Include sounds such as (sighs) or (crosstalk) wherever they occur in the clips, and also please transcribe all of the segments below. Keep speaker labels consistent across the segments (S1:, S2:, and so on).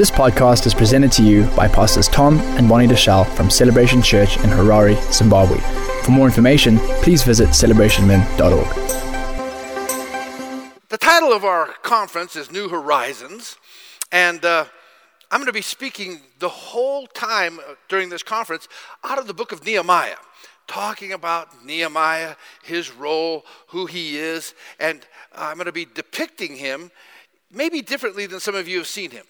S1: This podcast is presented to you by Pastors Tom and Bonnie Deshazo from Celebration Church in Harare, Zimbabwe. For more information, please visit celebrationmen.org.
S2: The title of our conference is New Horizons, and uh, I'm going to be speaking the whole time uh, during this conference out of the book of Nehemiah, talking about Nehemiah, his role, who he is, and I'm going to be depicting him maybe differently than some of you have seen him.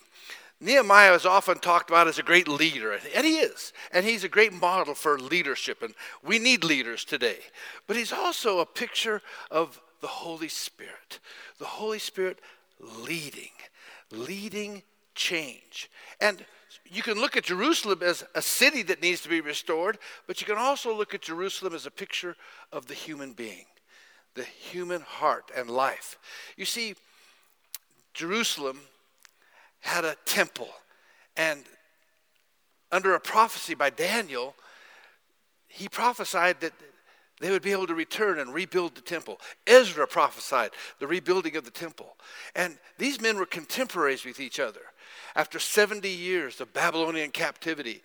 S2: Nehemiah is often talked about as a great leader, and he is. And he's a great model for leadership, and we need leaders today. But he's also a picture of the Holy Spirit. The Holy Spirit leading, leading change. And you can look at Jerusalem as a city that needs to be restored, but you can also look at Jerusalem as a picture of the human being, the human heart and life. You see, Jerusalem had a temple. And under a prophecy by Daniel, he prophesied that they would be able to return and rebuild the temple. Ezra prophesied the rebuilding of the temple. And these men were contemporaries with each other. After 70 years of Babylonian captivity,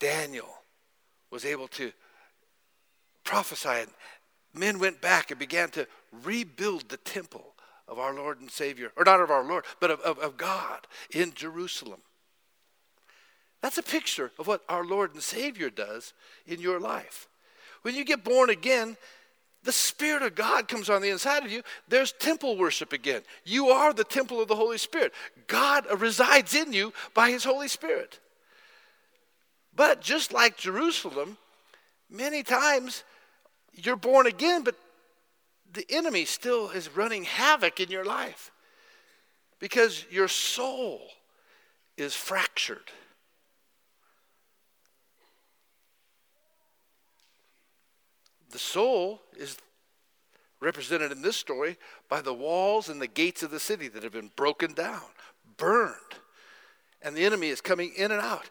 S2: Daniel was able to prophesy, and men went back and began to rebuild the temple of our Lord and Savior, or not of our Lord, but of, of, of God in Jerusalem. That's a picture of what our Lord and Savior does in your life. When you get born again, the Spirit of God comes on the inside of you. There's temple worship again. You are the temple of the Holy Spirit. God resides in you by His Holy Spirit. But just like Jerusalem, many times you're born again, but the enemy still is running havoc in your life because your soul is fractured. The soul is represented in this story by the walls and the gates of the city that have been broken down, burned, and the enemy is coming in and out.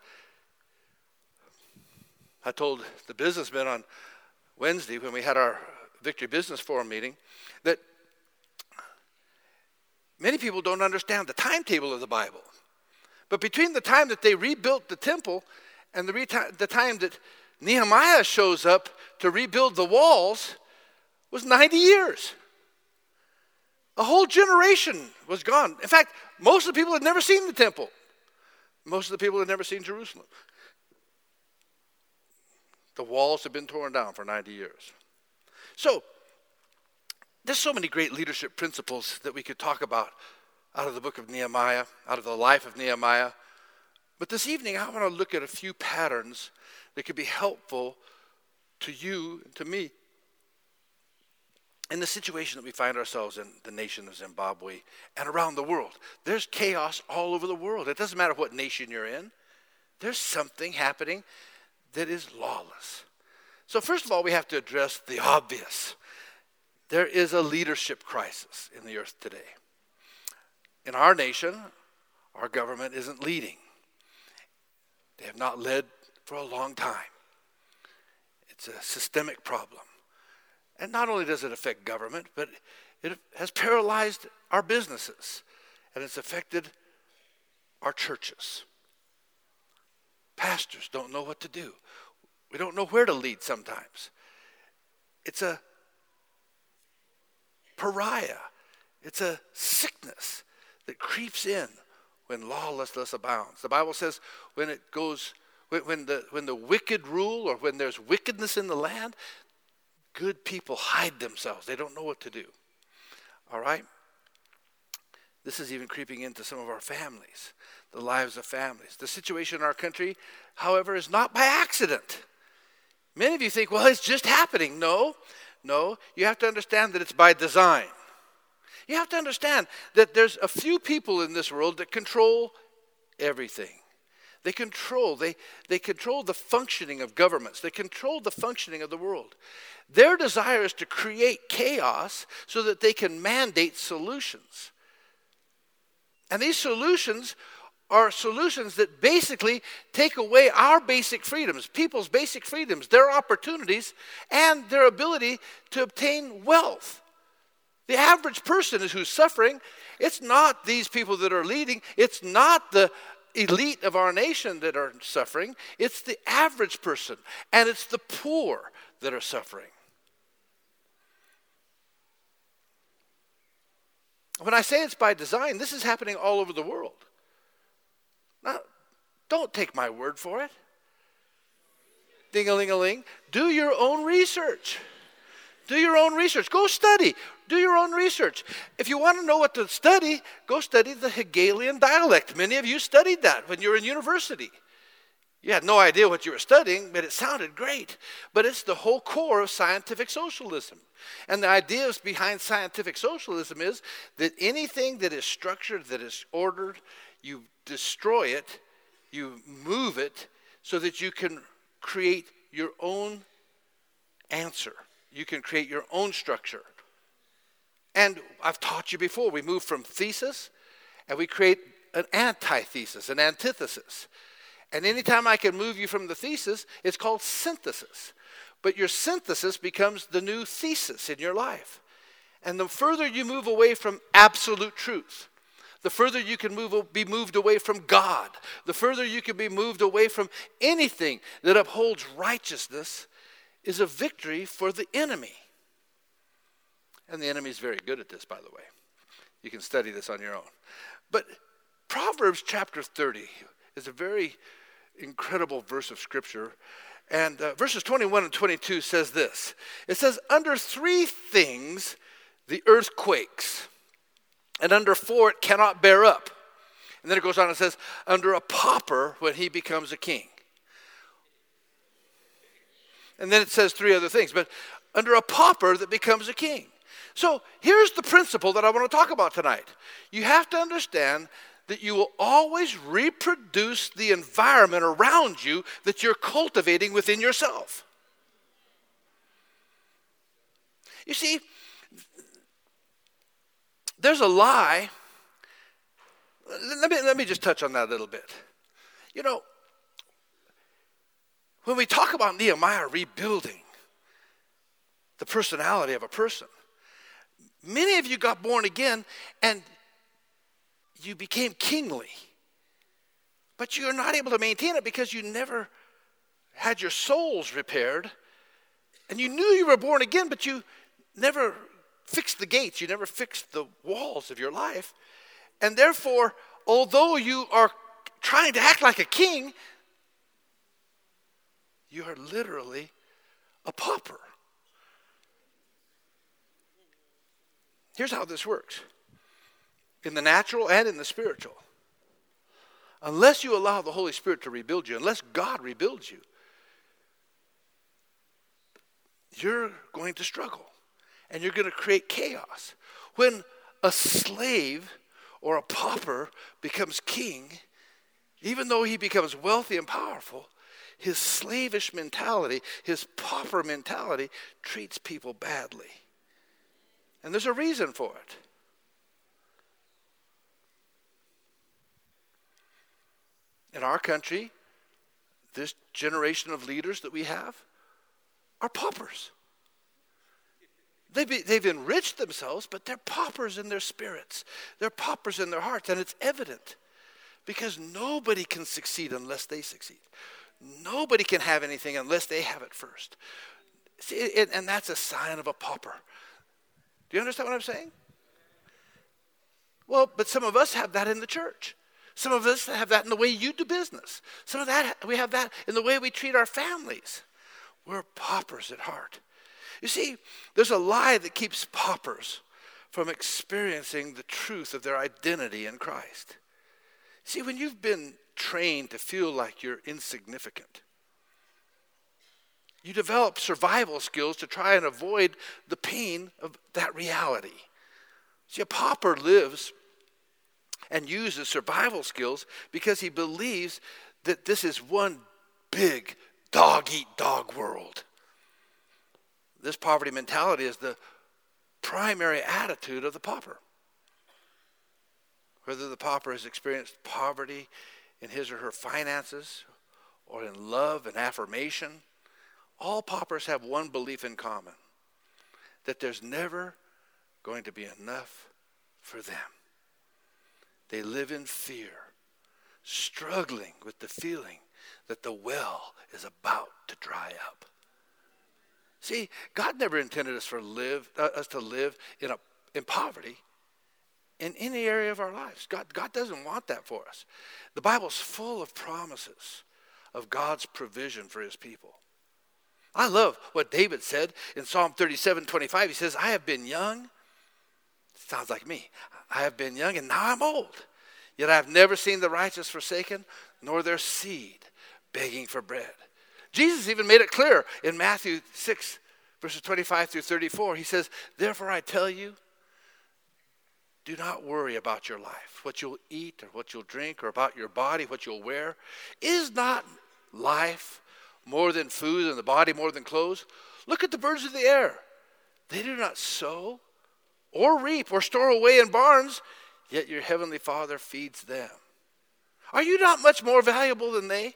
S2: I told the businessmen on Wednesday when we had our Victory Business Forum meeting that many people don't understand the timetable of the Bible. But between the time that they rebuilt the temple and the, reti- the time that Nehemiah shows up to rebuild the walls was 90 years. A whole generation was gone. In fact, most of the people had never seen the temple. Most of the people had never seen Jerusalem. The walls had been torn down for 90 years. So, there's so many great leadership principles that we could talk about out of the book of Nehemiah, out of the life of Nehemiah. But this evening, I want to look at a few patterns that could be helpful to you and to me in the situation that we find ourselves in the nation of Zimbabwe and around the world. There's chaos all over the world. It doesn't matter what nation you're in, there's something happening that is lawless. So, first of all, we have to address the obvious. There is a leadership crisis in the earth today. In our nation, our government isn't leading. They have not led for a long time. It's a systemic problem. And not only does it affect government, but it has paralyzed our businesses and it's affected our churches. Pastors don't know what to do. We don't know where to lead sometimes. It's a pariah, it's a sickness that creeps in when lawlessness abounds. The Bible says when it goes, when, the, when the wicked rule or when there's wickedness in the land, good people hide themselves. They don't know what to do. All right? This is even creeping into some of our families, the lives of families. The situation in our country, however, is not by accident. Many of you think, well, it's just happening. No, no. You have to understand that it's by design. You have to understand that there's a few people in this world that control everything. They control, they, they control the functioning of governments. They control the functioning of the world. Their desire is to create chaos so that they can mandate solutions. And these solutions are solutions that basically take away our basic freedoms, people's basic freedoms, their opportunities, and their ability to obtain wealth. The average person is who's suffering. It's not these people that are leading, it's not the elite of our nation that are suffering, it's the average person, and it's the poor that are suffering. When I say it's by design, this is happening all over the world. Now, don't take my word for it. Ding a ling a ling. Do your own research. Do your own research. Go study. Do your own research. If you want to know what to study, go study the Hegelian dialect. Many of you studied that when you were in university. You had no idea what you were studying, but it sounded great. But it's the whole core of scientific socialism. And the ideas behind scientific socialism is that anything that is structured, that is ordered, you destroy it, you move it so that you can create your own answer. You can create your own structure. And I've taught you before, we move from thesis and we create an antithesis, an antithesis. And anytime I can move you from the thesis, it's called synthesis. But your synthesis becomes the new thesis in your life. And the further you move away from absolute truth, the further you can move, be moved away from God, the further you can be moved away from anything that upholds righteousness, is a victory for the enemy. And the enemy is very good at this, by the way. You can study this on your own. But Proverbs chapter 30 is a very incredible verse of scripture. And uh, verses 21 and 22 says this It says, Under three things the earth quakes, and under four it cannot bear up. And then it goes on and says, Under a pauper when he becomes a king. And then it says three other things, but under a pauper that becomes a king. So here's the principle that I want to talk about tonight. You have to understand that you will always reproduce the environment around you that you're cultivating within yourself. You see, there's a lie. Let me, let me just touch on that a little bit. You know, when we talk about Nehemiah rebuilding the personality of a person, Many of you got born again and you became kingly. But you're not able to maintain it because you never had your souls repaired. And you knew you were born again, but you never fixed the gates, you never fixed the walls of your life. And therefore, although you are trying to act like a king, you are literally a pauper. Here's how this works in the natural and in the spiritual. Unless you allow the Holy Spirit to rebuild you, unless God rebuilds you, you're going to struggle and you're going to create chaos. When a slave or a pauper becomes king, even though he becomes wealthy and powerful, his slavish mentality, his pauper mentality, treats people badly. And there's a reason for it. In our country, this generation of leaders that we have are paupers. They've, they've enriched themselves, but they're paupers in their spirits. They're paupers in their hearts, and it's evident because nobody can succeed unless they succeed. Nobody can have anything unless they have it first. See, it, and that's a sign of a pauper. Do you understand what I'm saying? Well, but some of us have that in the church. Some of us have that in the way you do business. Some of that we have that in the way we treat our families. We're paupers at heart. You see, there's a lie that keeps paupers from experiencing the truth of their identity in Christ. See, when you've been trained to feel like you're insignificant, you develop survival skills to try and avoid the pain of that reality. See, a pauper lives and uses survival skills because he believes that this is one big dog eat dog world. This poverty mentality is the primary attitude of the pauper. Whether the pauper has experienced poverty in his or her finances or in love and affirmation all paupers have one belief in common that there's never going to be enough for them. They live in fear, struggling with the feeling that the well is about to dry up. See, God never intended us for live uh, us to live in a in poverty in any area of our lives. God, God doesn't want that for us. The Bible's full of promises of God's provision for his people. I love what David said in Psalm 37 25. He says, I have been young. Sounds like me. I have been young and now I'm old. Yet I have never seen the righteous forsaken, nor their seed begging for bread. Jesus even made it clear in Matthew 6, verses 25 through 34. He says, Therefore I tell you, do not worry about your life, what you'll eat or what you'll drink, or about your body, what you'll wear. Is not life more than food and the body more than clothes? Look at the birds of the air. They do not sow or reap or store away in barns, yet your heavenly Father feeds them. Are you not much more valuable than they?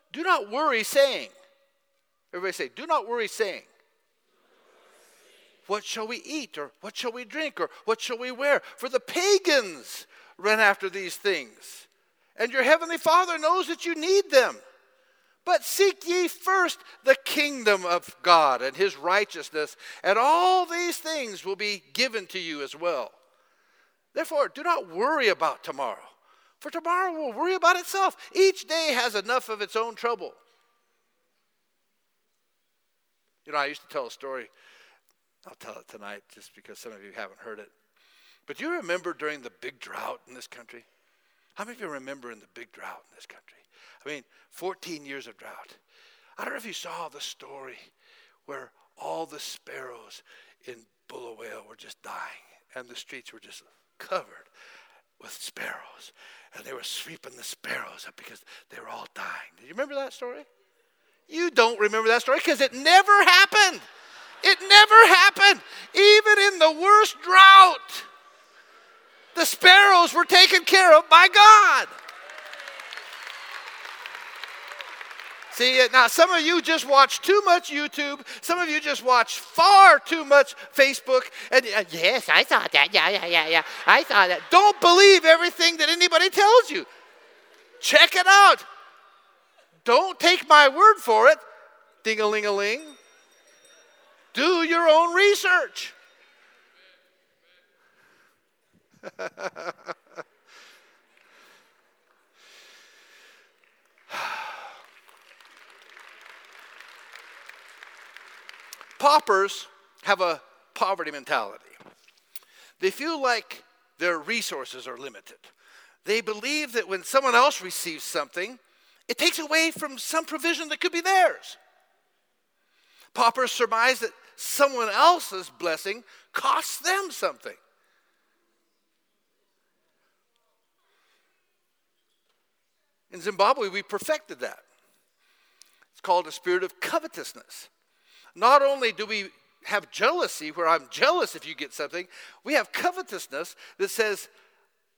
S2: do not worry saying, everybody say, do not worry saying, what shall we eat? Or what shall we drink? Or what shall we wear? For the pagans run after these things. And your heavenly Father knows that you need them. But seek ye first the kingdom of God and his righteousness, and all these things will be given to you as well. Therefore, do not worry about tomorrow, for tomorrow will worry about itself. Each day has enough of its own trouble. You know, I used to tell a story I'll tell it tonight just because some of you haven't heard it. But do you remember during the big drought in this country? How many of you remember in the big drought in this country? I mean, 14 years of drought. I don't know if you saw the story where all the sparrows in Bulawayo were just dying and the streets were just covered with sparrows. And they were sweeping the sparrows up because they were all dying. Do you remember that story? You don't remember that story because it never happened. It never happened. Even in the worst drought, the sparrows were taken care of by God. See, now some of you just watch too much YouTube. Some of you just watch far too much Facebook. And uh, yes, I saw that. Yeah, yeah, yeah, yeah. I saw that. Don't believe everything that anybody tells you. Check it out. Don't take my word for it. Ding a ling a ling. Do your own research. (laughs) Paupers have a poverty mentality. They feel like their resources are limited. They believe that when someone else receives something, it takes away from some provision that could be theirs. Paupers surmise that someone else's blessing costs them something. In Zimbabwe, we perfected that. It's called a spirit of covetousness. Not only do we have jealousy, where I'm jealous if you get something, we have covetousness that says,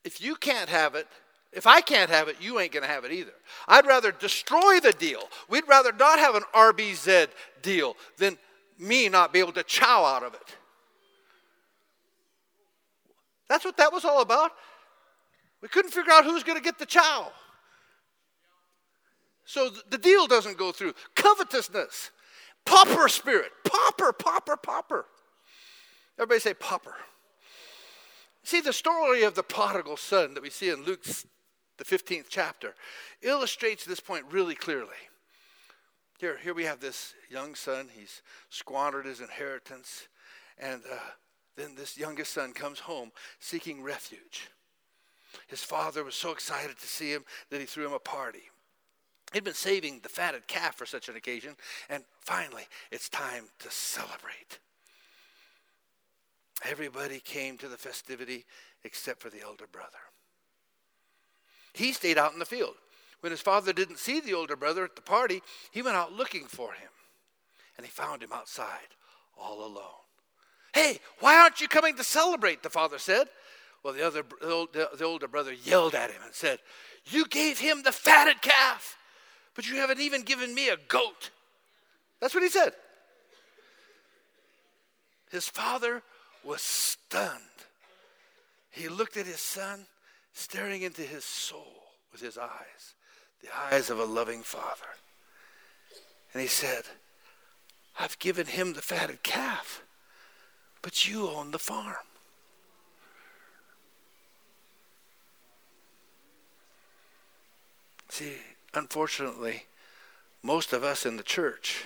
S2: if you can't have it, if I can't have it, you ain't going to have it either. I'd rather destroy the deal. We'd rather not have an RBZ deal than me not be able to chow out of it. That's what that was all about. We couldn't figure out who's going to get the chow. So the deal doesn't go through. Covetousness, pauper spirit, pauper, pauper, pauper. Everybody say pauper. See, the story of the prodigal son that we see in Luke's, the 15th chapter, illustrates this point really clearly. Here, here we have this young son. He's squandered his inheritance. And uh, then this youngest son comes home seeking refuge. His father was so excited to see him that he threw him a party. He'd been saving the fatted calf for such an occasion, and finally, it's time to celebrate. Everybody came to the festivity except for the elder brother. He stayed out in the field. When his father didn't see the older brother at the party, he went out looking for him. And he found him outside, all alone. Hey, why aren't you coming to celebrate? The father said. Well, the, other, the older brother yelled at him and said, You gave him the fatted calf, but you haven't even given me a goat. That's what he said. His father was stunned. He looked at his son, staring into his soul with his eyes, the eyes of a loving father. And he said, I've given him the fatted calf, but you own the farm. See, unfortunately, most of us in the church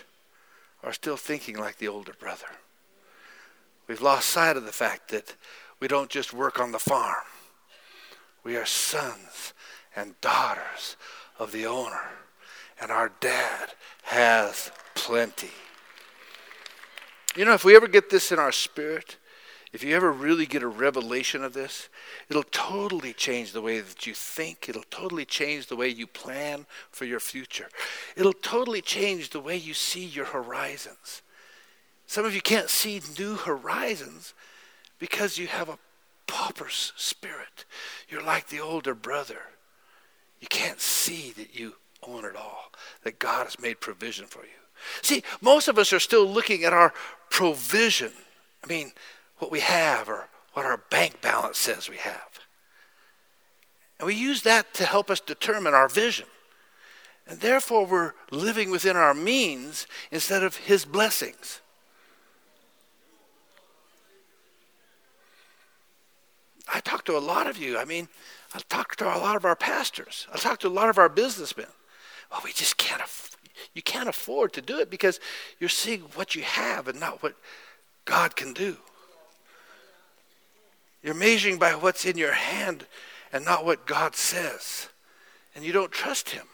S2: are still thinking like the older brother. We've lost sight of the fact that we don't just work on the farm. We are sons and daughters of the owner, and our dad has plenty. You know, if we ever get this in our spirit, if you ever really get a revelation of this, it'll totally change the way that you think. It'll totally change the way you plan for your future. It'll totally change the way you see your horizons. Some of you can't see new horizons because you have a pauper's spirit. You're like the older brother. You can't see that you own it all, that God has made provision for you. See, most of us are still looking at our provision. I mean, what we have or what our bank balance says we have. And we use that to help us determine our vision. And therefore, we're living within our means instead of His blessings. I talk to a lot of you. I mean, I talk to a lot of our pastors. I talk to a lot of our businessmen. Well, we just can't. Aff- you can't afford to do it because you're seeing what you have and not what God can do. You're measuring by what's in your hand and not what God says, and you don't trust Him.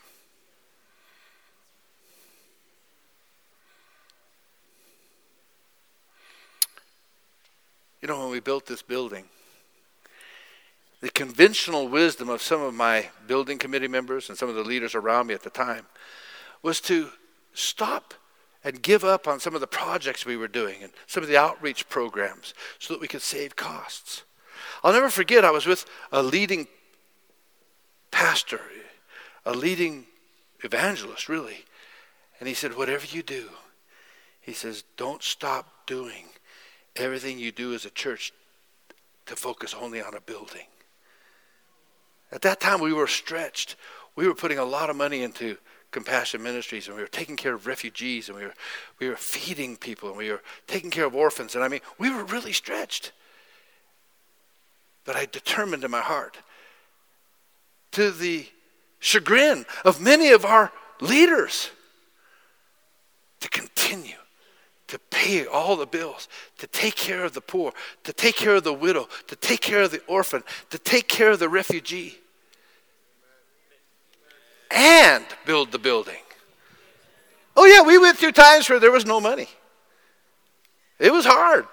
S2: You know, when we built this building, the conventional wisdom of some of my building committee members and some of the leaders around me at the time was to stop and give up on some of the projects we were doing and some of the outreach programs so that we could save costs. I'll never forget, I was with a leading pastor, a leading evangelist, really. And he said, Whatever you do, he says, don't stop doing everything you do as a church to focus only on a building. At that time, we were stretched. We were putting a lot of money into compassion ministries and we were taking care of refugees and we were, we were feeding people and we were taking care of orphans. And I mean, we were really stretched. But I determined in my heart, to the chagrin of many of our leaders, to continue to pay all the bills, to take care of the poor, to take care of the widow, to take care of the orphan, to take care of the refugee and build the building. Oh, yeah, we went through times where there was no money. It was hard.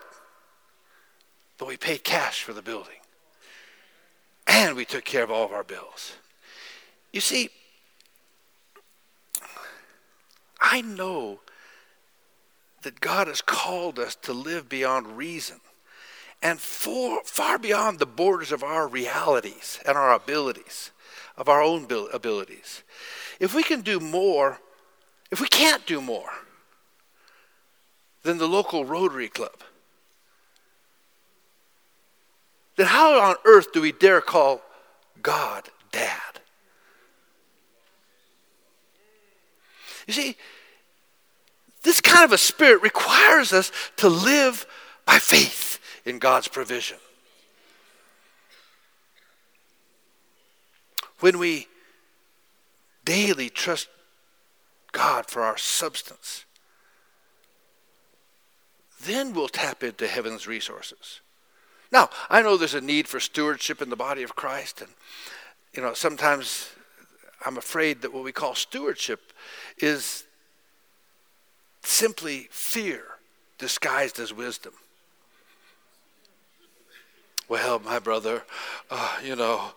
S2: But we paid cash for the building. And we took care of all of our bills. You see, I know that God has called us to live beyond reason and for, far beyond the borders of our realities and our abilities of our own abilities. If we can do more, if we can't do more than the local Rotary Club, then how on earth do we dare call God Dad? You see, this kind of a spirit requires us to live by faith in God's provision. When we daily trust God for our substance, then we'll tap into heaven's resources. Now, I know there's a need for stewardship in the body of Christ, and you know sometimes I'm afraid that what we call stewardship is simply fear disguised as wisdom. Well, my brother, uh, you know,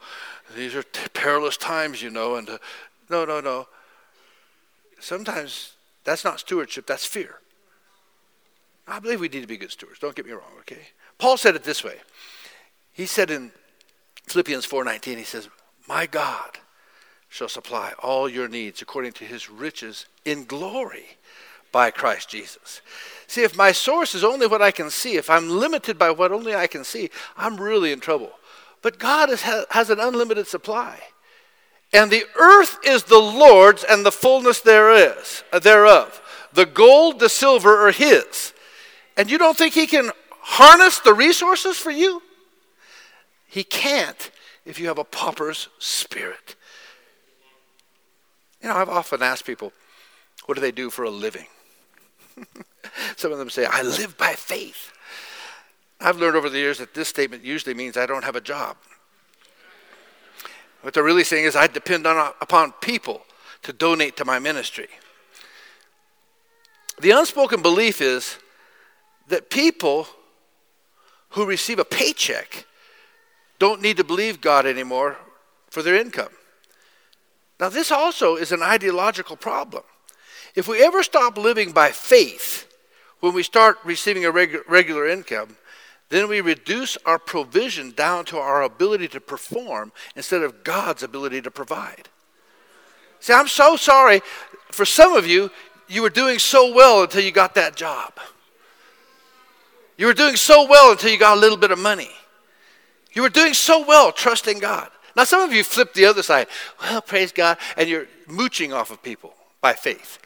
S2: these are t- perilous times, you know, and uh, no, no, no. Sometimes that's not stewardship, that's fear. I believe we need to be good stewards. Don't get me wrong, okay? Paul said it this way. He said in Philippians 4:19, he says, "My God shall supply all your needs according to his riches in glory by Christ Jesus." See, if my source is only what I can see, if I'm limited by what only I can see, I'm really in trouble. But God is, has an unlimited supply. And the earth is the Lord's and the fullness there is, uh, thereof. The gold, the silver are his. And you don't think he can harness the resources for you? He can't if you have a pauper's spirit. You know, I've often asked people, what do they do for a living? (laughs) Some of them say, I live by faith. I've learned over the years that this statement usually means I don't have a job. What they're really saying is I depend on, upon people to donate to my ministry. The unspoken belief is that people who receive a paycheck don't need to believe God anymore for their income. Now, this also is an ideological problem. If we ever stop living by faith when we start receiving a regu- regular income, then we reduce our provision down to our ability to perform instead of God's ability to provide. See, I'm so sorry. For some of you, you were doing so well until you got that job. You were doing so well until you got a little bit of money. You were doing so well trusting God. Now, some of you flip the other side. Well, praise God, and you're mooching off of people by faith.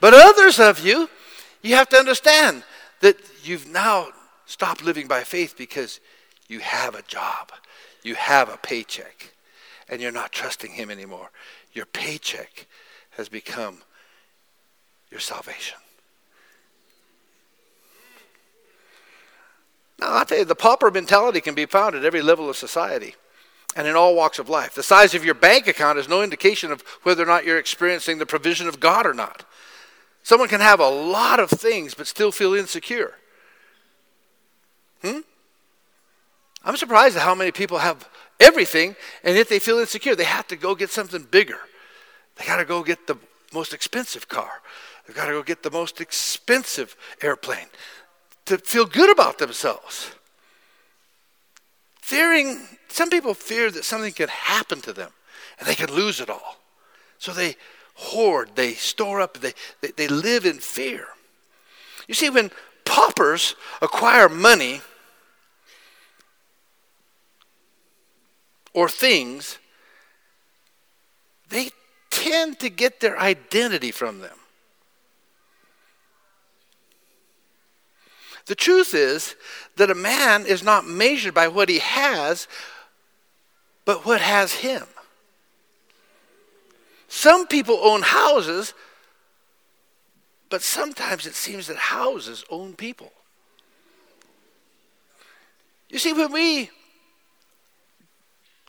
S2: But others of you, you have to understand that you've now stopped living by faith because you have a job, you have a paycheck, and you're not trusting Him anymore. Your paycheck has become your salvation. Now, I'll tell you, the pauper mentality can be found at every level of society and in all walks of life. The size of your bank account is no indication of whether or not you're experiencing the provision of God or not. Someone can have a lot of things but still feel insecure. Hmm? I'm surprised at how many people have everything and yet they feel insecure. They have to go get something bigger. They got to go get the most expensive car. They've got to go get the most expensive airplane to feel good about themselves. Fearing, some people fear that something could happen to them and they could lose it all. So they hoard, they store up, they, they, they live in fear. You see, when paupers acquire money or things, they tend to get their identity from them. The truth is that a man is not measured by what he has, but what has him. Some people own houses, but sometimes it seems that houses own people. You see, when we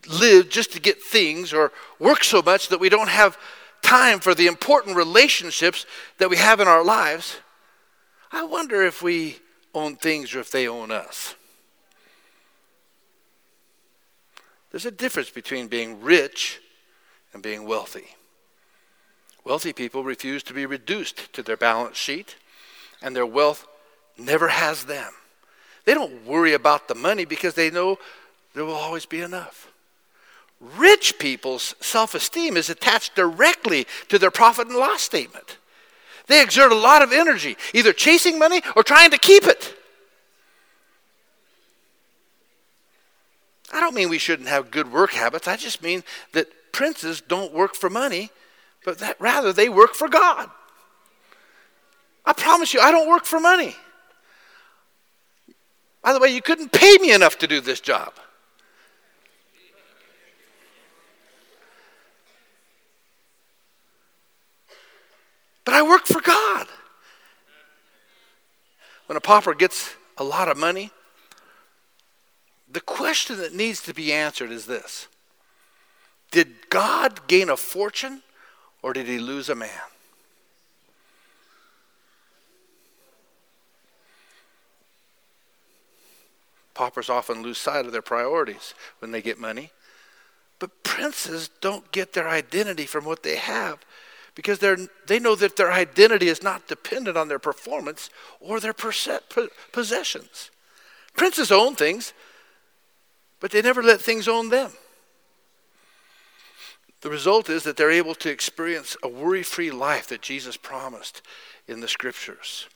S2: live just to get things or work so much that we don't have time for the important relationships that we have in our lives, I wonder if we own things or if they own us. There's a difference between being rich and being wealthy. Wealthy people refuse to be reduced to their balance sheet, and their wealth never has them. They don't worry about the money because they know there will always be enough. Rich people's self esteem is attached directly to their profit and loss statement. They exert a lot of energy, either chasing money or trying to keep it. I don't mean we shouldn't have good work habits. I just mean that princes don't work for money, but that rather they work for God. I promise you, I don't work for money. By the way, you couldn't pay me enough to do this job. But I work for God. When a pauper gets a lot of money, the question that needs to be answered is this Did God gain a fortune or did he lose a man? Paupers often lose sight of their priorities when they get money. But princes don't get their identity from what they have because they're, they know that their identity is not dependent on their performance or their possessions. Princes own things, but they never let things own them. The result is that they're able to experience a worry free life that Jesus promised in the scriptures.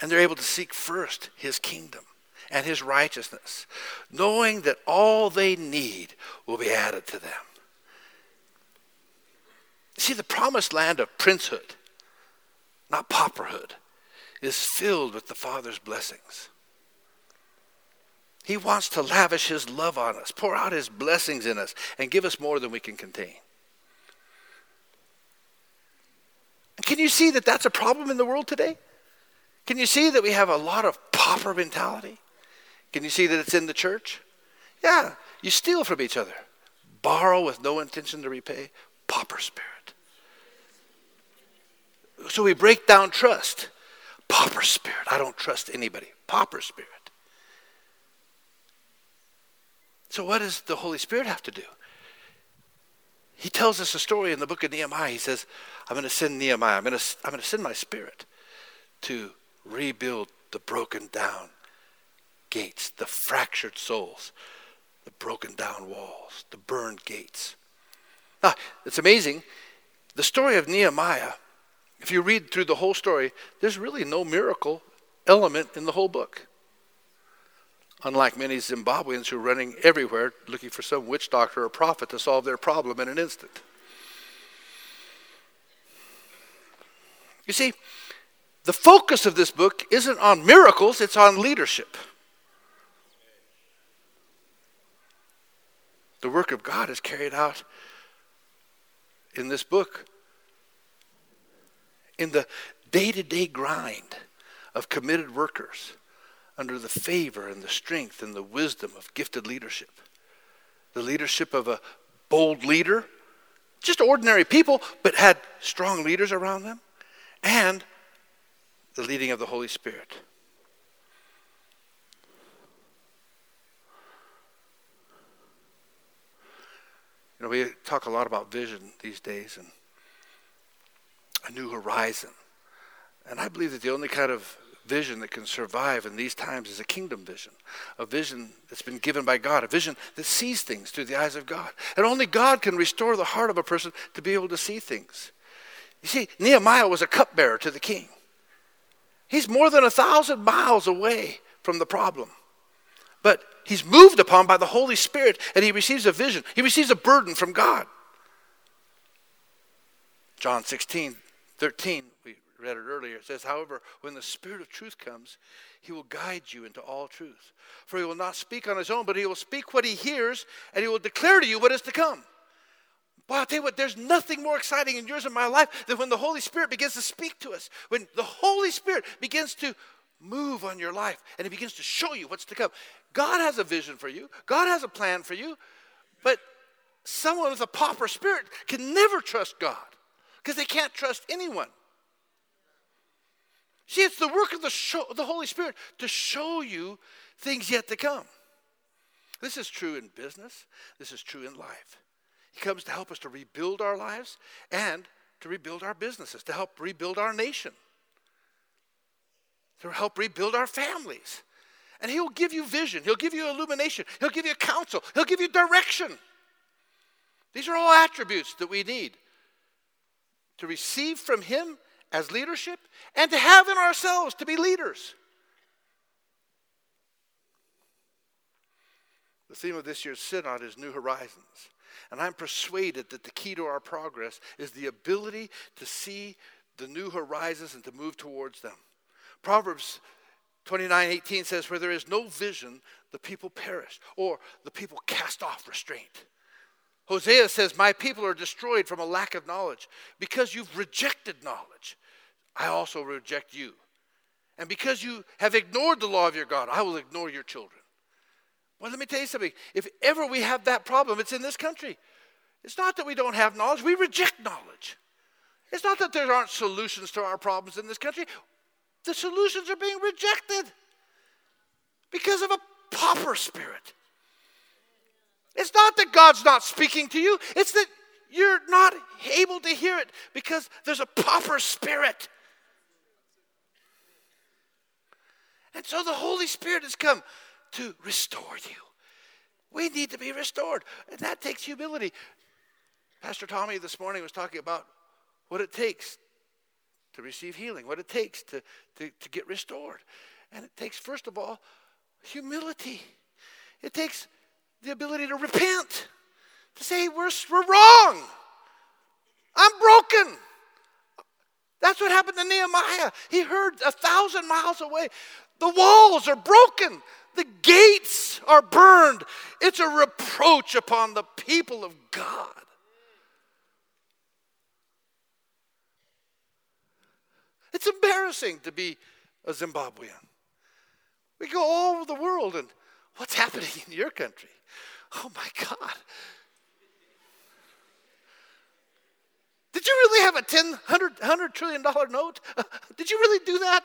S2: And they're able to seek first his kingdom and his righteousness, knowing that all they need will be added to them. See, the promised land of princehood, not pauperhood, is filled with the Father's blessings. He wants to lavish his love on us, pour out his blessings in us, and give us more than we can contain. Can you see that that's a problem in the world today? Can you see that we have a lot of pauper mentality? Can you see that it's in the church? Yeah, you steal from each other, borrow with no intention to repay, pauper spirit. So we break down trust, pauper spirit. I don't trust anybody, pauper spirit. So, what does the Holy Spirit have to do? He tells us a story in the book of Nehemiah. He says, I'm going to send Nehemiah, I'm going to, I'm going to send my spirit to rebuild the broken down gates, the fractured souls, the broken down walls, the burned gates. Now, it's amazing. The story of Nehemiah, if you read through the whole story, there's really no miracle element in the whole book. Unlike many Zimbabweans who are running everywhere looking for some witch doctor or prophet to solve their problem in an instant. You see, the focus of this book isn't on miracles, it's on leadership. The work of God is carried out in this book in the day to day grind of committed workers under the favor and the strength and the wisdom of gifted leadership. The leadership of a bold leader, just ordinary people, but had strong leaders around them, and the leading of the Holy Spirit. You know, we talk a lot about vision these days and a new horizon. And I believe that the only kind of vision that can survive in these times is a kingdom vision, a vision that's been given by God, a vision that sees things through the eyes of God. And only God can restore the heart of a person to be able to see things. You see, Nehemiah was a cupbearer to the king. He's more than a thousand miles away from the problem. But he's moved upon by the Holy Spirit and he receives a vision. He receives a burden from God. John 16, 13, we read it earlier. It says, However, when the Spirit of truth comes, he will guide you into all truth. For he will not speak on his own, but he will speak what he hears, and he will declare to you what is to come. Well, I'll tell you what, there's nothing more exciting in yours in my life than when the Holy Spirit begins to speak to us. When the Holy Spirit begins to move on your life and he begins to show you what's to come. God has a vision for you, God has a plan for you, but someone with a pauper spirit can never trust God because they can't trust anyone. See, it's the work of the, show, the Holy Spirit to show you things yet to come. This is true in business, this is true in life. He comes to help us to rebuild our lives and to rebuild our businesses, to help rebuild our nation to help rebuild our families. And He'll give you vision, He'll give you illumination, He'll give you counsel, He'll give you direction. These are all attributes that we need to receive from Him as leadership and to have in ourselves to be leaders. The theme of this year's synod is New Horizons. And I'm persuaded that the key to our progress is the ability to see the new horizons and to move towards them. Proverbs 29 18 says, Where there is no vision, the people perish, or the people cast off restraint. Hosea says, My people are destroyed from a lack of knowledge. Because you've rejected knowledge, I also reject you. And because you have ignored the law of your God, I will ignore your children. Well, let me tell you something. If ever we have that problem, it's in this country. It's not that we don't have knowledge, we reject knowledge. It's not that there aren't solutions to our problems in this country. The solutions are being rejected because of a pauper spirit. It's not that God's not speaking to you, it's that you're not able to hear it because there's a pauper spirit. And so the Holy Spirit has come to restore you. We need to be restored, and that takes humility. Pastor Tommy this morning was talking about what it takes to receive healing, what it takes to, to, to get restored. And it takes, first of all, humility. It takes the ability to repent, to say, we're, we're wrong. I'm broken. That's what happened to Nehemiah. He heard a thousand miles away. The walls are broken. The gates are burned. It's a reproach upon the people of God. It's embarrassing to be a Zimbabwean. We go all over the world, and what's happening in your country? Oh my God. Did you really have a 10, 100, 100 trillion dollar note? Did you really do that?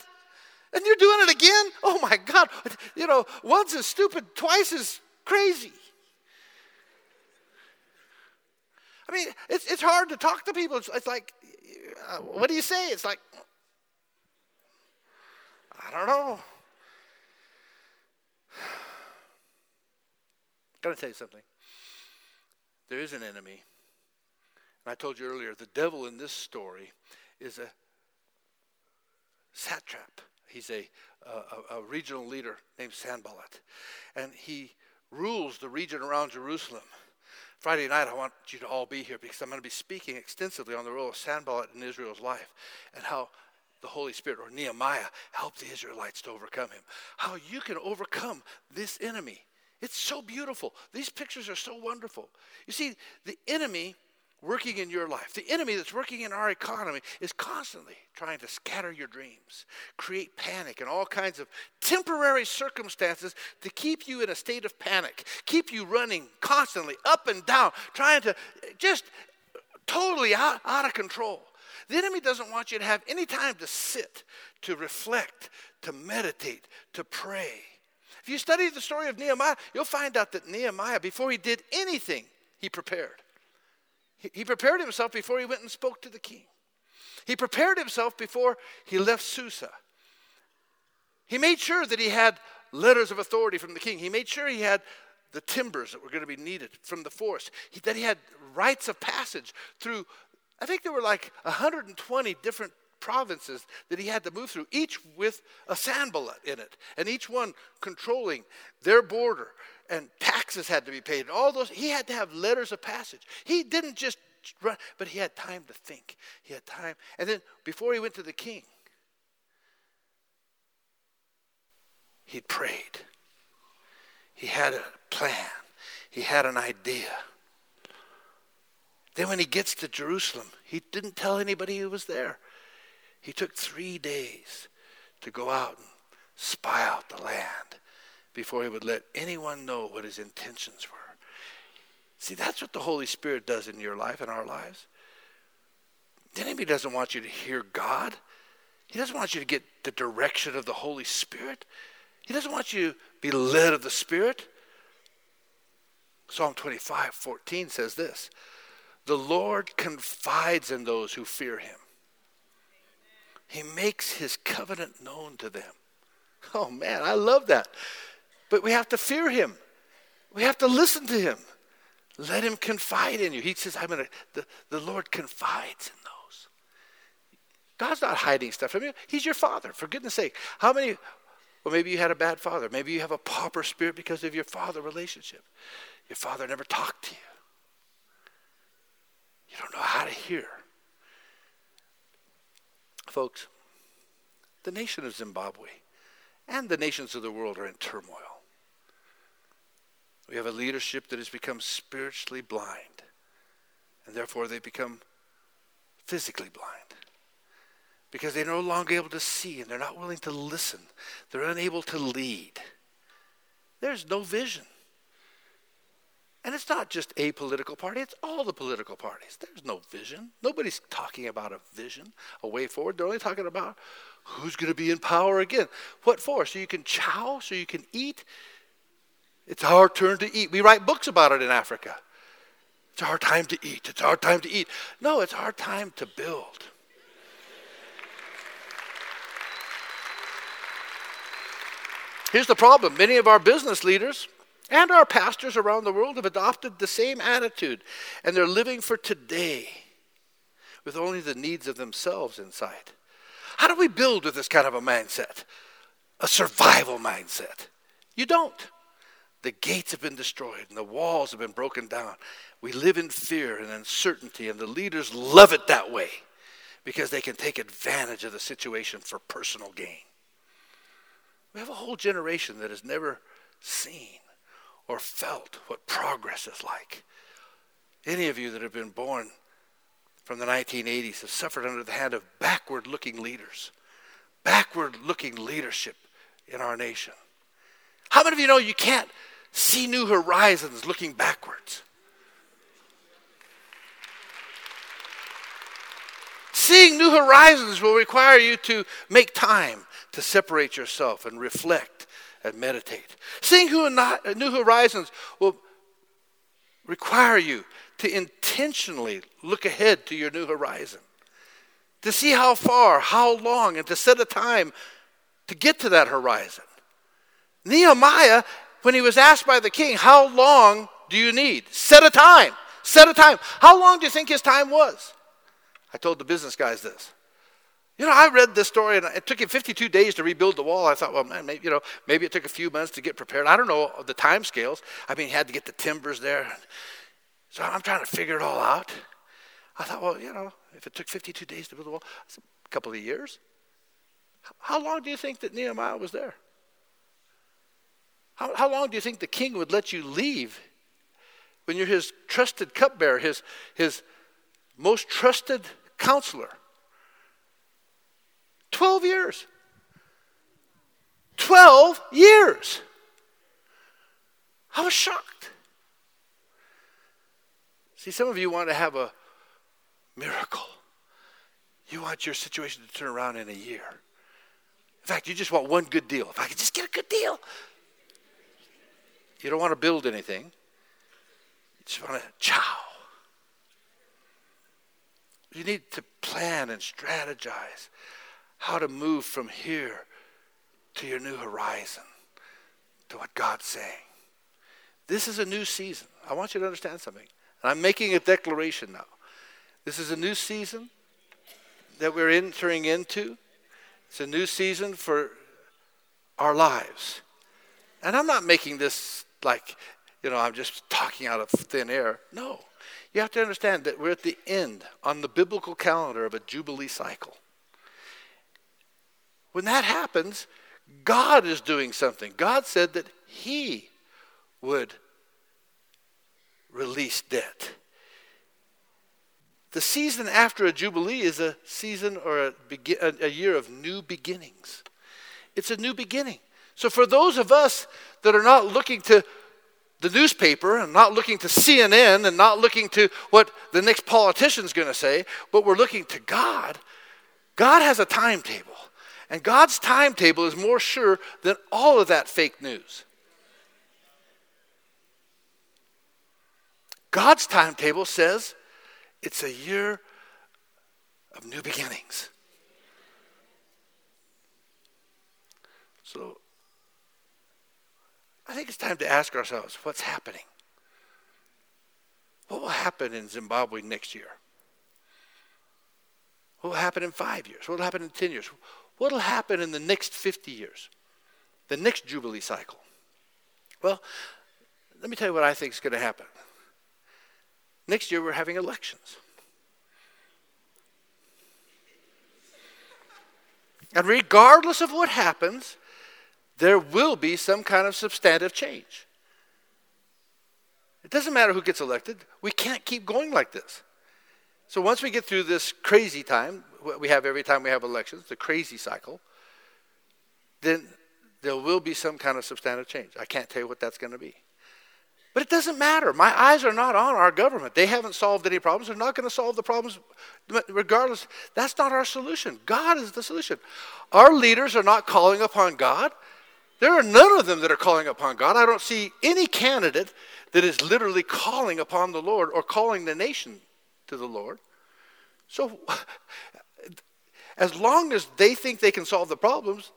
S2: And you're doing it again? Oh my God. You know, once is stupid, twice is crazy. I mean, it's, it's hard to talk to people. It's, it's like, uh, what do you say? It's like, I don't know. Gotta tell you something. There is an enemy. And I told you earlier, the devil in this story is a satrap. He's a, a, a regional leader named Sanballat. And he rules the region around Jerusalem. Friday night, I want you to all be here because I'm going to be speaking extensively on the role of Sanballat in Israel's life and how the Holy Spirit or Nehemiah helped the Israelites to overcome him. How you can overcome this enemy. It's so beautiful. These pictures are so wonderful. You see, the enemy working in your life, the enemy that's working in our economy, is constantly trying to scatter your dreams, create panic and all kinds of temporary circumstances to keep you in a state of panic, keep you running constantly up and down, trying to just totally out, out of control. The enemy doesn't want you to have any time to sit, to reflect, to meditate, to pray. If you study the story of Nehemiah, you'll find out that Nehemiah, before he did anything, he prepared. He prepared himself before he went and spoke to the king. He prepared himself before he left Susa. He made sure that he had letters of authority from the king. He made sure he had the timbers that were going to be needed from the forest. He, that he had rites of passage through I think there were like 120 different provinces that he had to move through, each with a Sanballat in it, and each one controlling their border. And taxes had to be paid. And all those, he had to have letters of passage. He didn't just run, but he had time to think. He had time. And then before he went to the king, he prayed. He had a plan. He had an idea. Then, when he gets to Jerusalem, he didn't tell anybody he was there. He took three days to go out and spy out the land before he would let anyone know what his intentions were. See, that's what the Holy Spirit does in your life and our lives. The enemy doesn't want you to hear God. He doesn't want you to get the direction of the Holy Spirit. He doesn't want you to be led of the Spirit. Psalm 25, 14 says this the Lord confides in those who fear him. He makes his covenant known to them. Oh man, I love that. But we have to fear him. We have to listen to him. Let him confide in you. He says, I'm gonna the, the Lord confides in those. God's not hiding stuff from you. He's your father, for goodness sake. How many well, maybe you had a bad father. Maybe you have a pauper spirit because of your father relationship. Your father never talked to you. You don't know how to hear. Folks, the nation of Zimbabwe and the nations of the world are in turmoil. We have a leadership that has become spiritually blind, and therefore they become physically blind because they're no longer able to see and they're not willing to listen. They're unable to lead. There's no vision. And it's not just a political party, it's all the political parties. There's no vision. Nobody's talking about a vision, a way forward. They're only talking about who's going to be in power again. What for? So you can chow, so you can eat. It's our turn to eat. We write books about it in Africa. It's our time to eat. It's our time to eat. No, it's our time to build. Here's the problem many of our business leaders and our pastors around the world have adopted the same attitude, and they're living for today with only the needs of themselves in sight. How do we build with this kind of a mindset? A survival mindset. You don't. The gates have been destroyed and the walls have been broken down. We live in fear and uncertainty, and the leaders love it that way because they can take advantage of the situation for personal gain. We have a whole generation that has never seen or felt what progress is like. Any of you that have been born from the 1980s have suffered under the hand of backward looking leaders, backward looking leadership in our nation. How many of you know you can't see new horizons looking backwards? Seeing new horizons will require you to make time to separate yourself and reflect and meditate. Seeing who and new horizons will require you to intentionally look ahead to your new horizon, to see how far, how long, and to set a time to get to that horizon. Nehemiah, when he was asked by the king, How long do you need? Set a time. Set a time. How long do you think his time was? I told the business guys this. You know, I read this story, and it took him 52 days to rebuild the wall. I thought, well, man, maybe, you know, maybe it took a few months to get prepared. I don't know the time scales. I mean, he had to get the timbers there. So I'm trying to figure it all out. I thought, well, you know, if it took 52 days to build the wall, a couple of years. How long do you think that Nehemiah was there? How, how long do you think the king would let you leave when you're his trusted cupbearer, his, his most trusted counselor? 12 years. 12 years. I was shocked. See, some of you want to have a miracle. You want your situation to turn around in a year. In fact, you just want one good deal. If I could just get a good deal. You don't want to build anything. You just want to chow. You need to plan and strategize how to move from here to your new horizon, to what God's saying. This is a new season. I want you to understand something. And I'm making a declaration now. This is a new season that we're entering into. It's a new season for our lives. And I'm not making this like, you know, I'm just talking out of thin air. No. You have to understand that we're at the end on the biblical calendar of a Jubilee cycle. When that happens, God is doing something. God said that He would release debt. The season after a jubilee is a season or a, a, year of new beginnings. It's a new beginning. So, for those of us that are not looking to the newspaper and not looking to CNN and not looking to what the next politician's going to say, but we're looking to God, God has a timetable. And God's timetable is more sure than all of that fake news. God's timetable says it's a year of new beginnings. So I think it's time to ask ourselves what's happening? What will happen in Zimbabwe next year? What will happen in five years? What will happen in 10 years? What will happen in the next 50 years? The next Jubilee cycle? Well, let me tell you what I think is going to happen. Next year, we're having elections. And regardless of what happens, there will be some kind of substantive change. It doesn't matter who gets elected, we can't keep going like this. So once we get through this crazy time, what we have every time we have elections, the crazy cycle, then there will be some kind of substantive change. I can't tell you what that's going to be. But it doesn't matter. My eyes are not on our government. They haven't solved any problems. They're not going to solve the problems regardless. That's not our solution. God is the solution. Our leaders are not calling upon God. There are none of them that are calling upon God. I don't see any candidate that is literally calling upon the Lord or calling the nation to the Lord. So, (laughs) as long as they think they can solve the problems,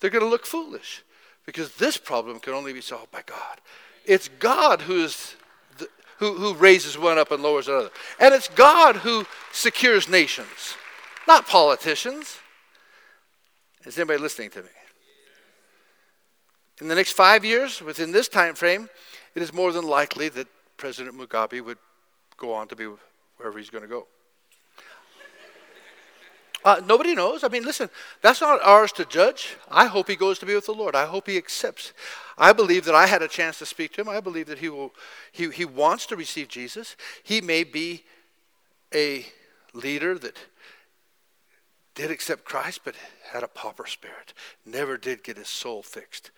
S2: they're going to look foolish because this problem can only be solved by God. It's God who is the, who, who raises one up and lowers another. And it's God who secures nations, not politicians. Is anybody listening to me? In the next five years, within this time frame, it is more than likely that President Mugabe would go on to be wherever he's going to go. Uh, nobody knows. I mean, listen, that's not ours to judge. I hope he goes to be with the Lord. I hope he accepts. I believe that I had a chance to speak to him. I believe that he will. He, he wants to receive Jesus. He may be a leader that did accept Christ, but had a pauper spirit. Never did get his soul fixed.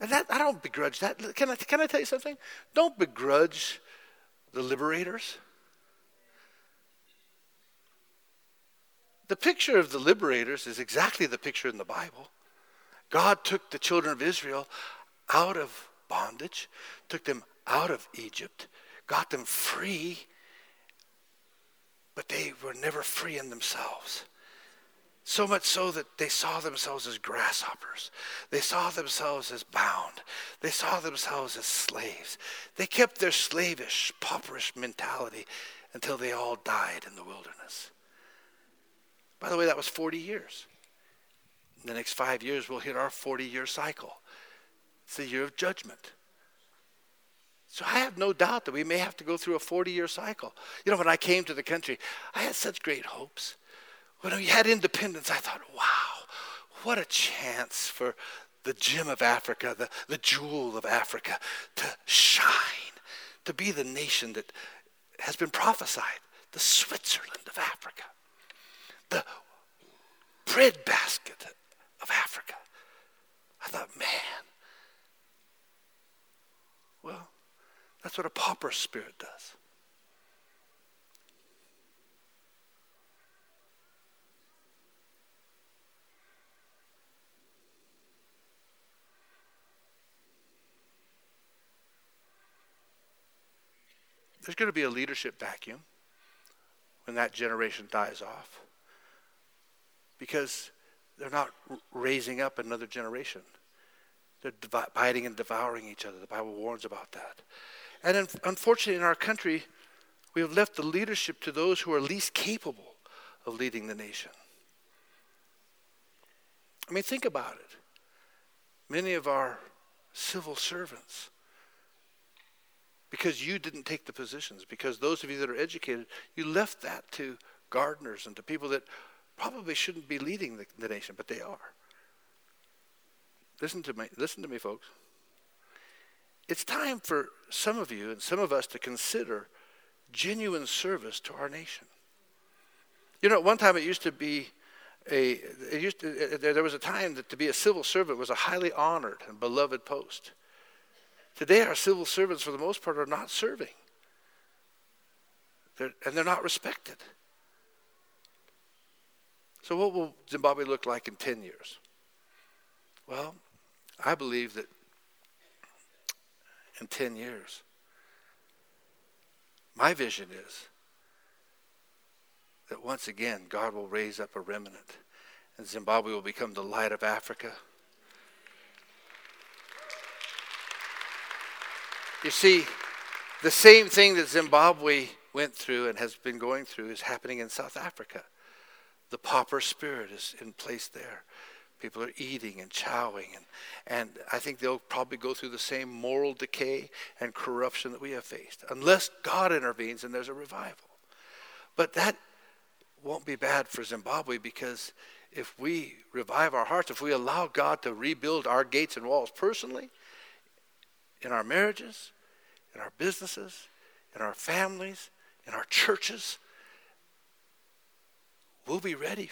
S2: And that I don't begrudge that. Can I, can I tell you something? Don't begrudge the liberators. The picture of the liberators is exactly the picture in the Bible. God took the children of Israel out of bondage, took them out of Egypt, got them free, but they were never free in themselves. So much so that they saw themselves as grasshoppers. They saw themselves as bound. They saw themselves as slaves. They kept their slavish, pauperish mentality until they all died in the wilderness. By the way, that was 40 years. In the next five years, we'll hit our 40 year cycle. It's the year of judgment. So I have no doubt that we may have to go through a 40 year cycle. You know, when I came to the country, I had such great hopes. When we had independence, I thought, wow, what a chance for the gem of Africa, the, the jewel of Africa, to shine, to be the nation that has been prophesied, the Switzerland of Africa the breadbasket of Africa. I thought, man, well, that's what a pauper spirit does. There's going to be a leadership vacuum when that generation dies off because they're not raising up another generation. They're biting and devouring each other. The Bible warns about that. And unfortunately, in our country, we have left the leadership to those who are least capable of leading the nation. I mean, think about it. Many of our civil servants, because you didn't take the positions, because those of you that are educated, you left that to gardeners and to people that probably shouldn't be leading the, the nation, but they are. Listen to me, listen to me, folks. It's time for some of you and some of us to consider genuine service to our nation. You know, at one time it used to be a, it used to, there was a time that to be a civil servant was a highly honored and beloved post. Today, our civil servants, for the most part, are not serving, they're, and they're not respected. So, what will Zimbabwe look like in 10 years? Well, I believe that in 10 years, my vision is that once again, God will raise up a remnant, and Zimbabwe will become the light of Africa. You see, the same thing that Zimbabwe went through and has been going through is happening in South Africa. The pauper spirit is in place there. People are eating and chowing, and, and I think they'll probably go through the same moral decay and corruption that we have faced, unless God intervenes and there's a revival. But that won't be bad for Zimbabwe because if we revive our hearts, if we allow God to rebuild our gates and walls personally, in our marriages, in our businesses, in our families, in our churches, we'll be ready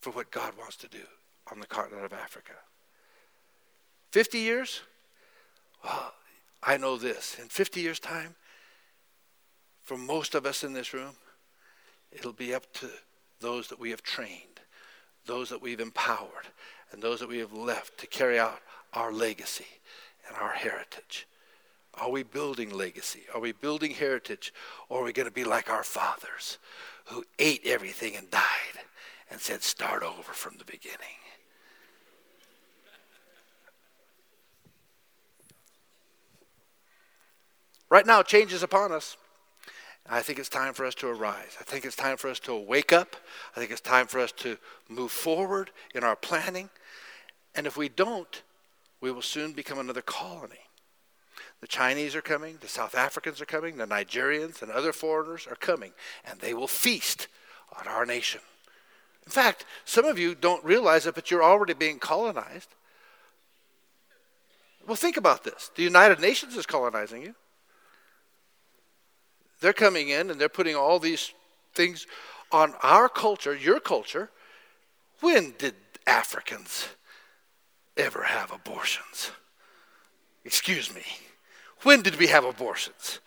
S2: for what God wants to do on the continent of Africa. 50 years? Well, I know this. In 50 years' time, for most of us in this room, it'll be up to those that we have trained, those that we've empowered, and those that we have left to carry out our legacy and our heritage. Are we building legacy? Are we building heritage? Or are we going to be like our fathers who ate everything and died and said, start over from the beginning? Right now, change is upon us. I think it's time for us to arise. I think it's time for us to wake up. I think it's time for us to move forward in our planning. And if we don't, we will soon become another colony. The Chinese are coming, the South Africans are coming, the Nigerians and other foreigners are coming, and they will feast on our nation. In fact, some of you don't realize it, but you're already being colonized. Well, think about this the United Nations is colonizing you. They're coming in and they're putting all these things on our culture, your culture. When did Africans ever have abortions? Excuse me. When did we have abortions?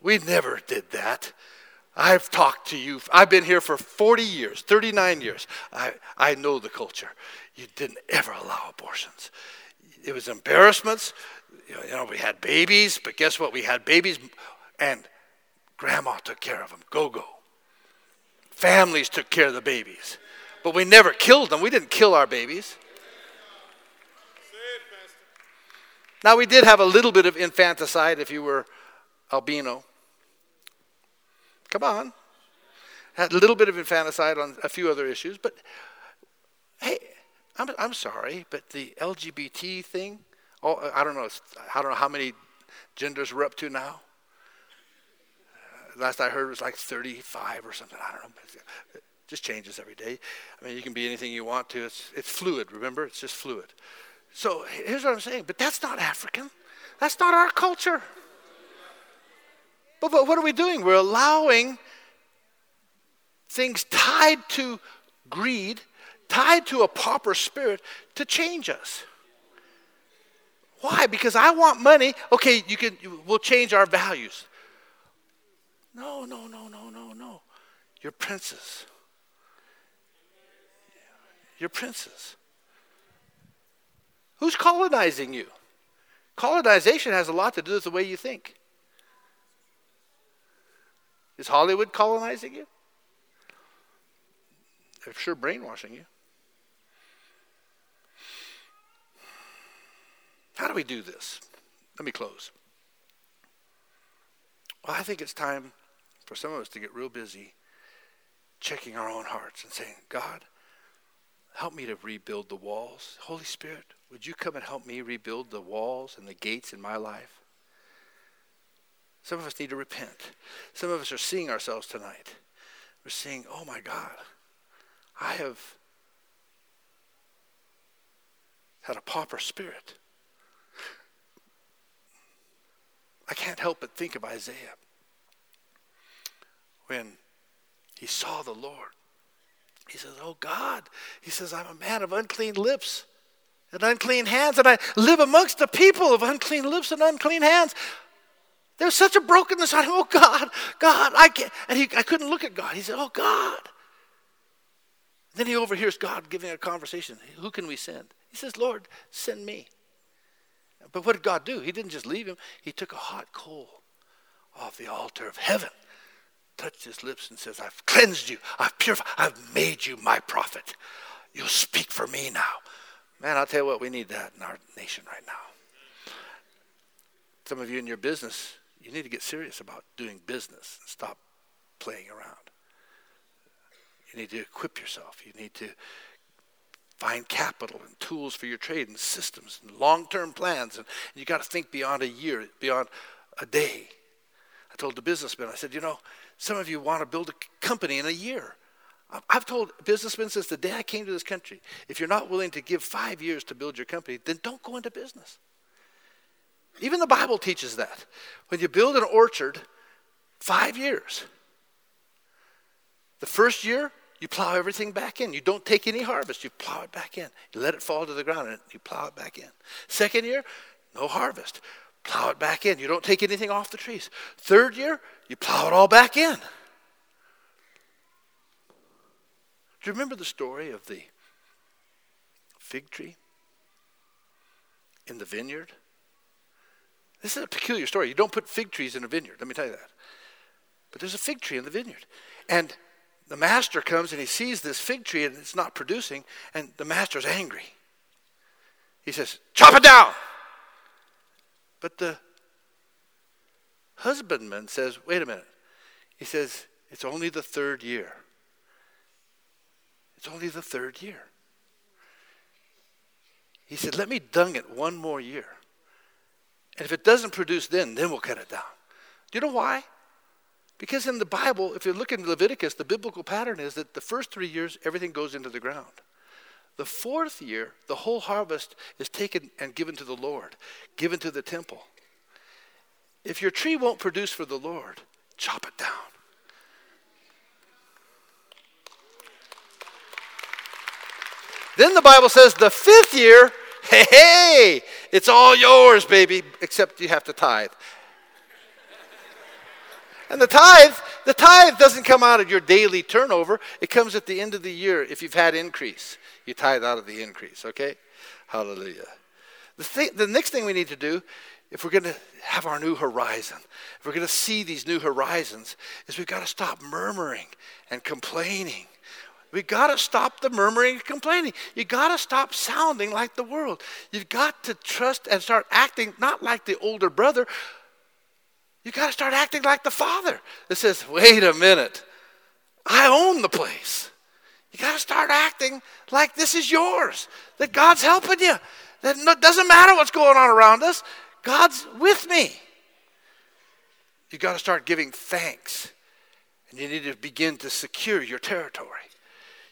S2: We never did that. I've talked to you. I've been here for 40 years, 39 years. I, I know the culture. You didn't ever allow abortions. It was embarrassments. You know, we had babies, but guess what? We had babies, and grandma took care of them. Go, go. Families took care of the babies. But we never killed them. We didn't kill our babies. Now, we did have a little bit of infanticide if you were albino. Come on. Had a little bit of infanticide on a few other issues, but hey, I'm, I'm sorry, but the LGBT thing, oh, I don't know, I don't know how many genders we're up to now. Last I heard was like 35 or something. I don't know. It just changes every day. I mean, you can be anything you want to. It's, it's fluid, remember? It's just fluid. So here's what I'm saying, but that's not African. That's not our culture. But, but what are we doing? We're allowing things tied to greed, tied to a pauper spirit, to change us. Why? Because I want money. Okay, you can. We'll change our values. No, no, no, no, no, no. You're princes. You're princes. Who's colonizing you? Colonization has a lot to do with the way you think. Is Hollywood colonizing you? They're sure brainwashing you. How do we do this? Let me close. Well, I think it's time for some of us to get real busy checking our own hearts and saying, God, help me to rebuild the walls. Holy Spirit, would you come and help me rebuild the walls and the gates in my life? Some of us need to repent. Some of us are seeing ourselves tonight. We're seeing, oh my God, I have had a pauper spirit. I can't help but think of Isaiah when he saw the Lord. He says, Oh God, he says, I'm a man of unclean lips and unclean hands, and I live amongst a people of unclean lips and unclean hands. There's such a brokenness him. Oh God, God, I can't. And he, I couldn't look at God. He said, Oh God. Then he overhears God giving a conversation. Who can we send? He says, Lord, send me. But what did God do? He didn't just leave him, he took a hot coal off the altar of heaven, touched his lips, and says, I've cleansed you, I've purified, I've made you my prophet. You'll speak for me now. Man, I'll tell you what, we need that in our nation right now. Some of you in your business, you need to get serious about doing business and stop playing around. You need to equip yourself. You need to find capital and tools for your trade and systems and long-term plans. And, and you got to think beyond a year, beyond a day. I told the businessman, I said, you know, some of you want to build a company in a year. I've told businessmen since the day I came to this country if you're not willing to give five years to build your company, then don't go into business. Even the Bible teaches that. When you build an orchard, five years. The first year, you plow everything back in. You don't take any harvest, you plow it back in. You let it fall to the ground and you plow it back in. Second year, no harvest. Plow it back in. You don't take anything off the trees. Third year, you plow it all back in. Do you remember the story of the fig tree in the vineyard? This is a peculiar story. You don't put fig trees in a vineyard, let me tell you that. But there's a fig tree in the vineyard. And the master comes and he sees this fig tree and it's not producing, and the master's angry. He says, Chop it down! But the husbandman says, Wait a minute. He says, It's only the third year. It's only the third year. He said, Let me dung it one more year. And if it doesn't produce then, then we'll cut it down. Do you know why? Because in the Bible, if you look in Leviticus, the biblical pattern is that the first three years, everything goes into the ground. The fourth year, the whole harvest is taken and given to the Lord, given to the temple. If your tree won't produce for the Lord, chop it down. Then the Bible says the fifth year, hey, hey, it's all yours, baby, except you have to tithe. And the tithe, the tithe doesn't come out of your daily turnover. It comes at the end of the year if you've had increase. You tithe out of the increase, okay? Hallelujah. The, thing, the next thing we need to do, if we're going to have our new horizon, if we're going to see these new horizons, is we've got to stop murmuring and complaining. We got to stop the murmuring and complaining. You got to stop sounding like the world. You've got to trust and start acting not like the older brother, you got to start acting like the father that says, wait a minute, I own the place. You got to start acting like this is yours, that God's helping you, that it doesn't matter what's going on around us, God's with me. You got to start giving thanks, and you need to begin to secure your territory.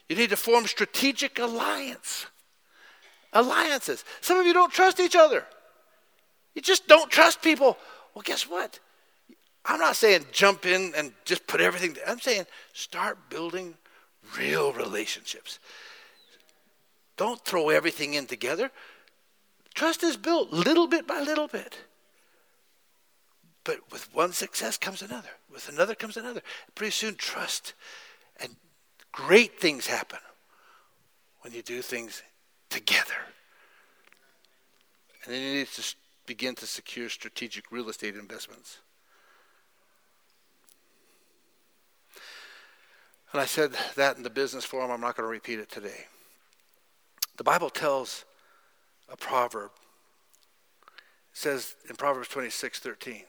S2: You need to form strategic alliance. Alliances. Some of you don't trust each other. You just don't trust people. Well, guess what? I'm not saying jump in and just put everything, I'm saying start building real relationships. Don't throw everything in together. Trust is built little bit by little bit. But with one success comes another. With another comes another. Pretty soon, trust great things happen when you do things together. And then you need to begin to secure strategic real estate investments. And I said that in the business forum. I'm not going to repeat it today. The Bible tells a proverb. It says in Proverbs 26 13,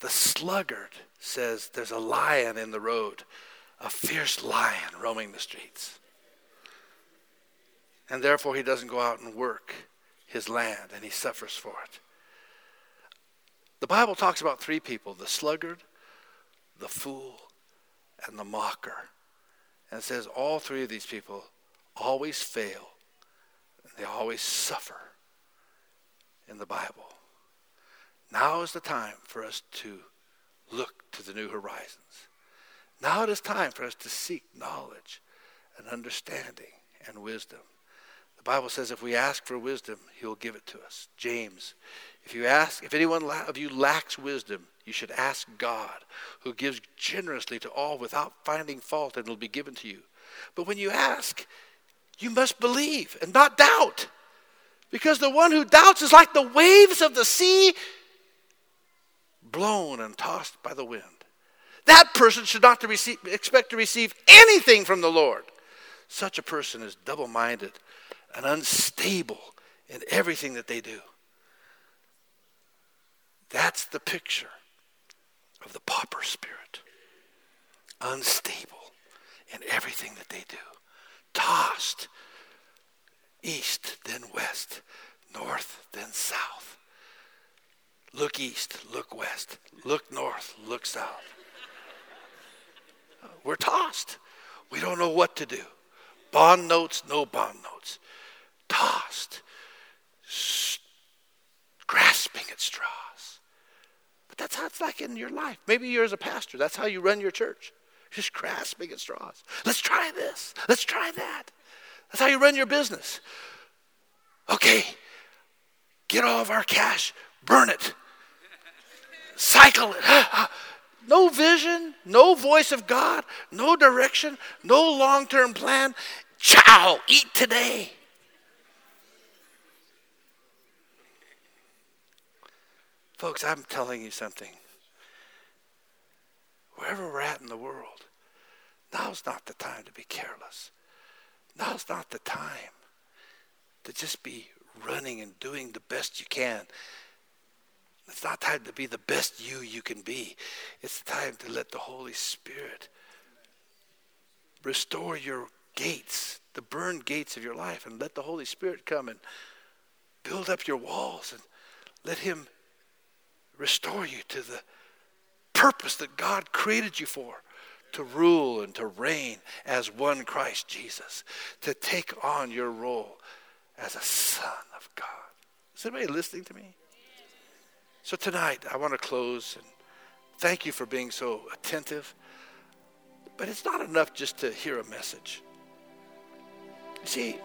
S2: the sluggard says, There's a lion in the road, a fierce lion roaming the streets. And therefore, he doesn't go out and work his land and he suffers for it. The Bible talks about three people the sluggard, the fool, and the mocker. And says all three of these people always fail. And they always suffer in the Bible. Now is the time for us to look to the new horizons. Now it is time for us to seek knowledge and understanding and wisdom. The Bible says if we ask for wisdom, he will give it to us. James, if you ask, if anyone of you lacks wisdom, you should ask God, who gives generously to all without finding fault, and it will be given to you. But when you ask, you must believe and not doubt. Because the one who doubts is like the waves of the sea, blown and tossed by the wind. That person should not to receive, expect to receive anything from the Lord. Such a person is double minded and unstable in everything that they do. That's the picture of the pauper spirit. Unstable in everything that they do. Tossed east, then west, north, then south. Look east, look west, look north, look south. We're tossed. We don't know what to do. Bond notes, no bond notes. Tossed, grasping at straws. But that's how it's like in your life. Maybe you're as a pastor, that's how you run your church. just grasping at straws. Let's try this. Let's try that. That's how you run your business. Okay, get all of our cash, burn it, cycle it. (gasps) Ah, ah. No vision, no voice of God, no direction, no long term plan. Chow, eat today. Folks, I'm telling you something. Wherever we're at in the world, now's not the time to be careless. Now's not the time to just be running and doing the best you can. It's not time to be the best you you can be. It's time to let the Holy Spirit restore your gates, the burned gates of your life, and let the Holy Spirit come and build up your walls and let Him restore you to the purpose that God created you for to rule and to reign as one Christ Jesus, to take on your role as a son of God. Is anybody listening to me? So tonight, I want to close and thank you for being so attentive. But it's not enough just to hear a message. You see,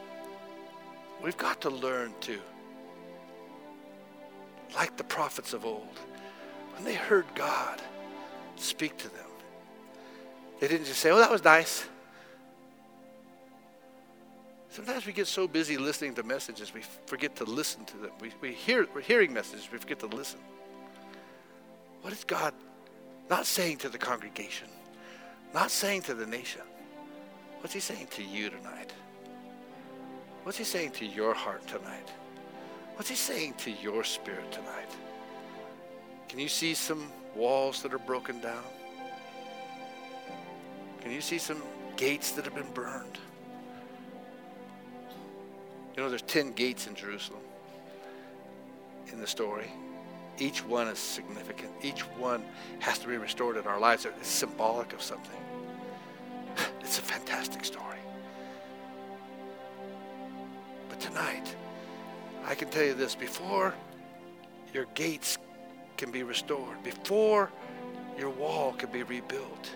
S2: we've got to learn to, like the prophets of old, when they heard God speak to them, they didn't just say, oh, that was nice. Sometimes we get so busy listening to messages, we forget to listen to them. We, we hear, we're hearing messages, we forget to listen. What is God not saying to the congregation, not saying to the nation? What's He saying to you tonight? What's He saying to your heart tonight? What's He saying to your spirit tonight? Can you see some walls that are broken down? Can you see some gates that have been burned? You know, there's 10 gates in Jerusalem in the story. Each one is significant. Each one has to be restored in our lives. It's symbolic of something. (sighs) It's a fantastic story. But tonight, I can tell you this before your gates can be restored, before your wall can be rebuilt,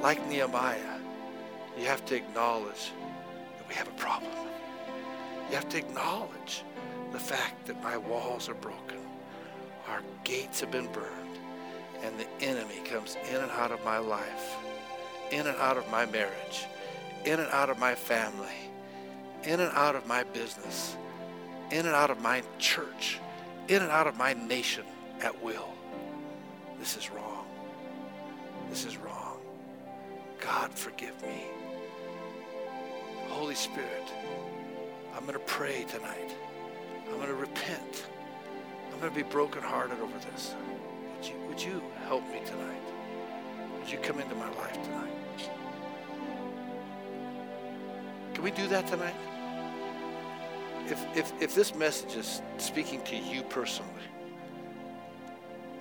S2: like Nehemiah, you have to acknowledge we have a problem. You have to acknowledge the fact that my walls are broken, our gates have been burned, and the enemy comes in and out of my life, in and out of my marriage, in and out of my family, in and out of my business, in and out of my church, in and out of my nation at will. This is wrong. This is wrong. God, forgive me. Holy Spirit, I'm going to pray tonight. I'm going to repent. I'm going to be brokenhearted over this. Would you, would you help me tonight? Would you come into my life tonight? Can we do that tonight? If, if, if this message is speaking to you personally,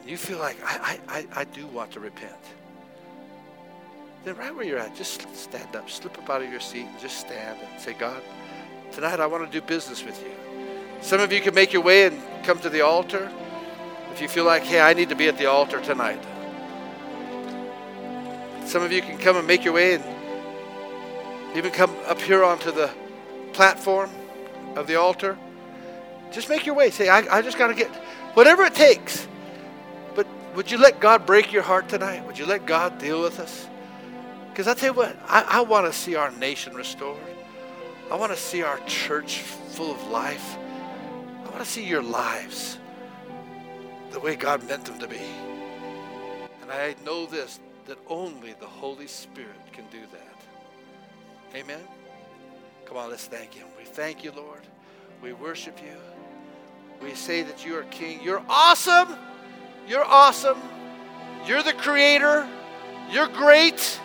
S2: you feel like I, I, I do want to repent, then right where you're at, just stand up, slip up out of your seat, and just stand and say, God, tonight I want to do business with you. Some of you can make your way and come to the altar if you feel like, hey, I need to be at the altar tonight. Some of you can come and make your way and even come up here onto the platform of the altar. Just make your way. Say, I, I just got to get whatever it takes. But would you let God break your heart tonight? Would you let God deal with us? Because I tell you what, I, I want to see our nation restored. I want to see our church full of life. I want to see your lives the way God meant them to be. And I know this that only the Holy Spirit can do that. Amen. Come on, let's thank Him. We thank you, Lord. We worship you. We say that you are King. You're awesome. You're awesome. You're the Creator. You're great.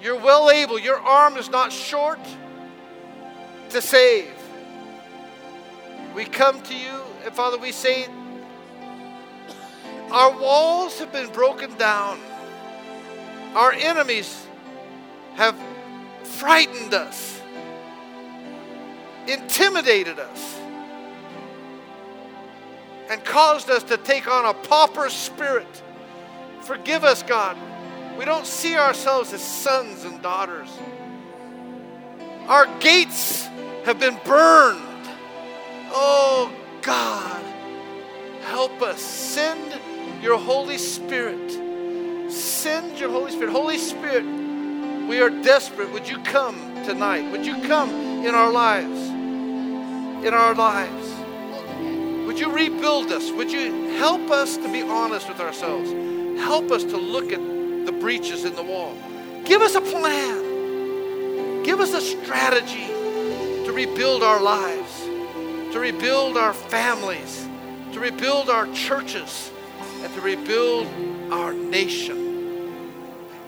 S2: You're well able. Your arm is not short to save. We come to you, and Father, we say, our walls have been broken down. Our enemies have frightened us, intimidated us, and caused us to take on a pauper spirit. Forgive us, God. We don't see ourselves as sons and daughters. Our gates have been burned. Oh God, help us. Send your Holy Spirit. Send your Holy Spirit. Holy Spirit, we are desperate. Would you come tonight? Would you come in our lives? In our lives. Would you rebuild us? Would you help us to be honest with ourselves? Help us to look at the breaches in the wall. Give us a plan. Give us a strategy to rebuild our lives, to rebuild our families, to rebuild our churches, and to rebuild our nation.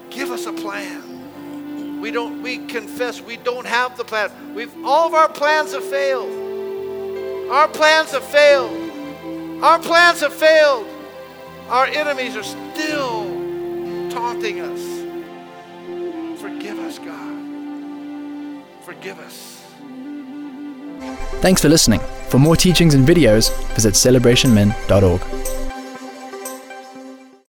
S2: Give us a plan. We don't we confess we don't have the plan. We've all of our plans have failed. Our plans have failed. Our plans have failed. Our enemies are still taunting us. Forgive us, God. Forgive us.
S1: Thanks for listening. For more teachings and videos, visit celebrationmen.org.